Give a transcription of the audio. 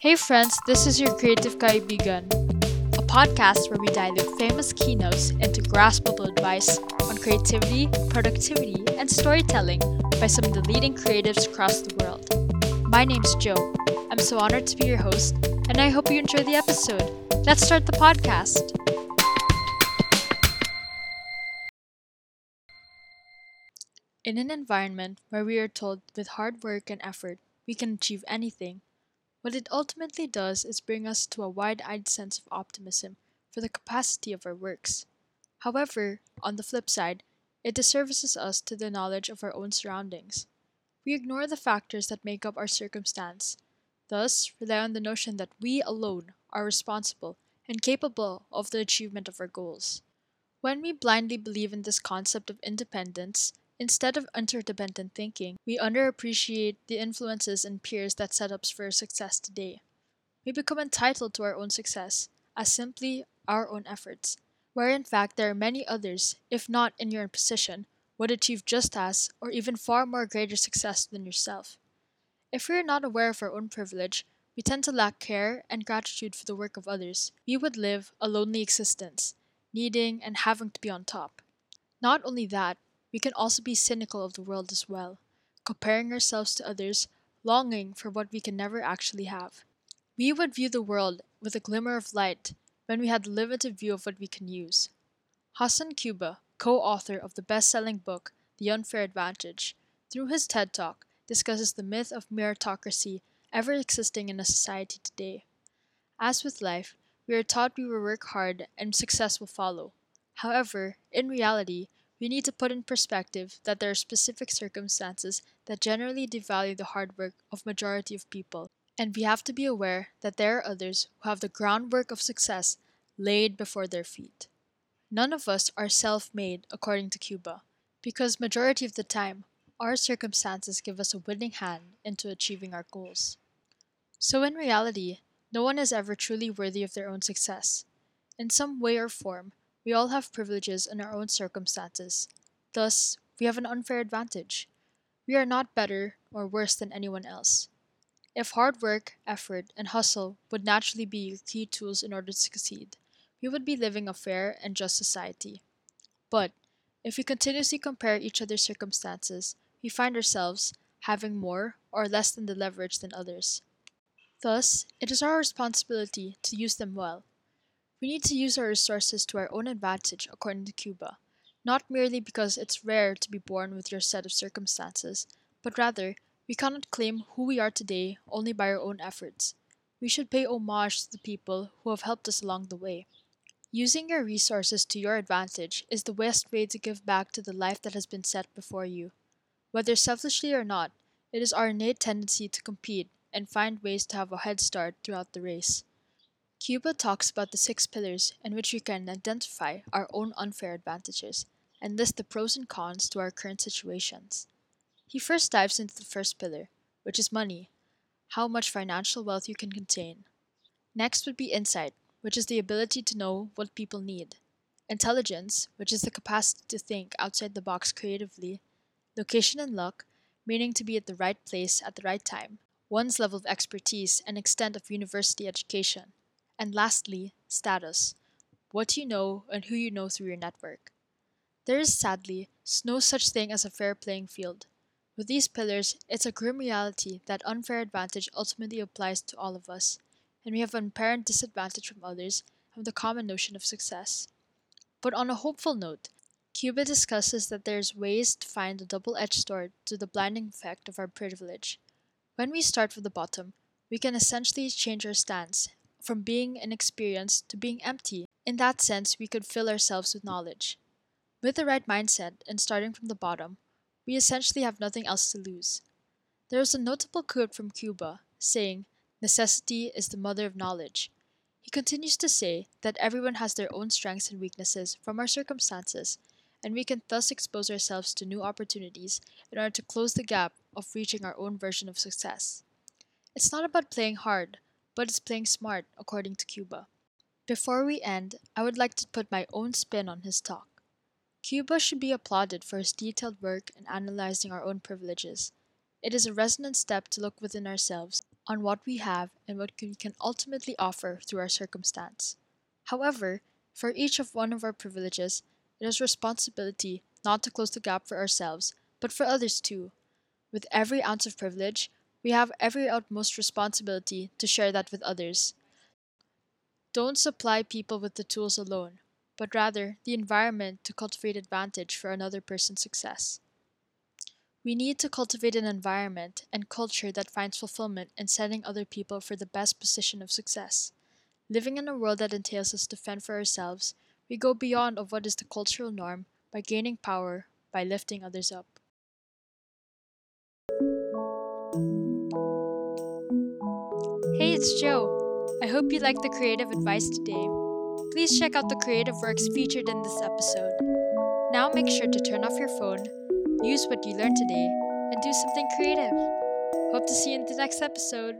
Hey friends, this is your Creative Kaibigan, a podcast where we dilute famous keynotes into graspable advice on creativity, productivity, and storytelling by some of the leading creatives across the world. My name's Joe. I'm so honored to be your host, and I hope you enjoy the episode. Let's start the podcast. In an environment where we are told with hard work and effort we can achieve anything, what it ultimately does is bring us to a wide eyed sense of optimism for the capacity of our works. However, on the flip side, it disservices us to the knowledge of our own surroundings. We ignore the factors that make up our circumstance, thus, rely on the notion that we alone are responsible and capable of the achievement of our goals. When we blindly believe in this concept of independence, Instead of interdependent thinking, we underappreciate the influences and peers that set us for success today. We become entitled to our own success as simply our own efforts, where in fact there are many others, if not in your position, would achieve just as or even far more greater success than yourself. If we are not aware of our own privilege, we tend to lack care and gratitude for the work of others. We would live a lonely existence, needing and having to be on top. Not only that, we can also be cynical of the world as well, comparing ourselves to others, longing for what we can never actually have. We would view the world with a glimmer of light when we had a limited view of what we can use. Hasan Kubba, co author of the best selling book, The Unfair Advantage, through his TED Talk, discusses the myth of meritocracy ever existing in a society today. As with life, we are taught we will work hard and success will follow. However, in reality, we need to put in perspective that there are specific circumstances that generally devalue the hard work of majority of people. And we have to be aware that there are others who have the groundwork of success laid before their feet. None of us are self-made according to Kubba because majority of the time our circumstances give us a winning hand into achieving our goals. So in reality no one is ever truly worthy of their own success. In some way or form we all have privileges in our own circumstances. Thus, we have an unfair advantage. We are not better or worse than anyone else. If hard work, effort, and hustle would naturally be key tools in order to succeed, we would be living a fair and just society. But if we continuously compare each other's circumstances, we find ourselves having more or less than the leverage than others. Thus, it is our responsibility to use them well we need to use our resources to our own advantage, according to Kubba, not merely because it's rare to be born with your set of circumstances, but rather we cannot claim who we are today only by our own efforts. We should pay homage to the people who have helped us along the way. Using your resources to your advantage is the best way to give back to the life that has been set before you. Whether selfishly or not, it is our innate tendency to compete and find ways to have a head start throughout the race. Kubba talks about the six pillars in which we can identify our own unfair advantages and list the pros and cons to our current situations. He first dives into the first pillar, which is money, how much financial wealth you can contain. Next would be insight, which is the ability to know what people need. Intelligence, which is the capacity to think outside the box creatively. Location and luck, meaning to be at the right place at the right time. One's level of expertise and extent of university education. And lastly, status what you know and who you know through your network. There is sadly no such thing as a fair playing field. With these pillars, it's a grim reality that unfair advantage ultimately applies to all of us, and we have an apparent disadvantage from others from the common notion of success. But on a hopeful note, Kubba discusses that there's ways to find the double-edged sword to the blinding effect of our privilege. When we start from the bottom, we can essentially change our stance from being inexperienced to being empty. In that sense, we could fill ourselves with knowledge. With the right mindset and starting from the bottom, we essentially have nothing else to lose. There is a notable quote from Kubba saying, Necessity is the mother of knowledge. He continues to say that everyone has their own strengths and weaknesses from our circumstances, and we can thus expose ourselves to new opportunities in order to close the gap of reaching our own version of success. It's not about playing hard, but it's playing smart, according to Kubba. Before we end, I would like to put my own spin on his talk. Kubba should be applauded for his detailed work in analyzing our own privileges. It is a resonant step to look within ourselves on what we have and what we can ultimately offer through our circumstance. However, for each of one of our privileges, it is responsibility not to close the gap for ourselves, but for others too. With every ounce of privilege, we have every utmost responsibility to share that with others. Don't supply people with the tools alone, but rather the environment to cultivate advantage for another person's success. We need to cultivate an environment and culture that finds fulfillment in setting other people for the best position of success. Living in a world that entails us to fend for ourselves, we go beyond of what is the cultural norm by gaining power by lifting others up. It's Joe. I hope you liked the creative advice today. Please check out the creative works featured in this episode. Now make sure to turn off your phone use what you learned today, and do something creative. Hope to see you in the next episode.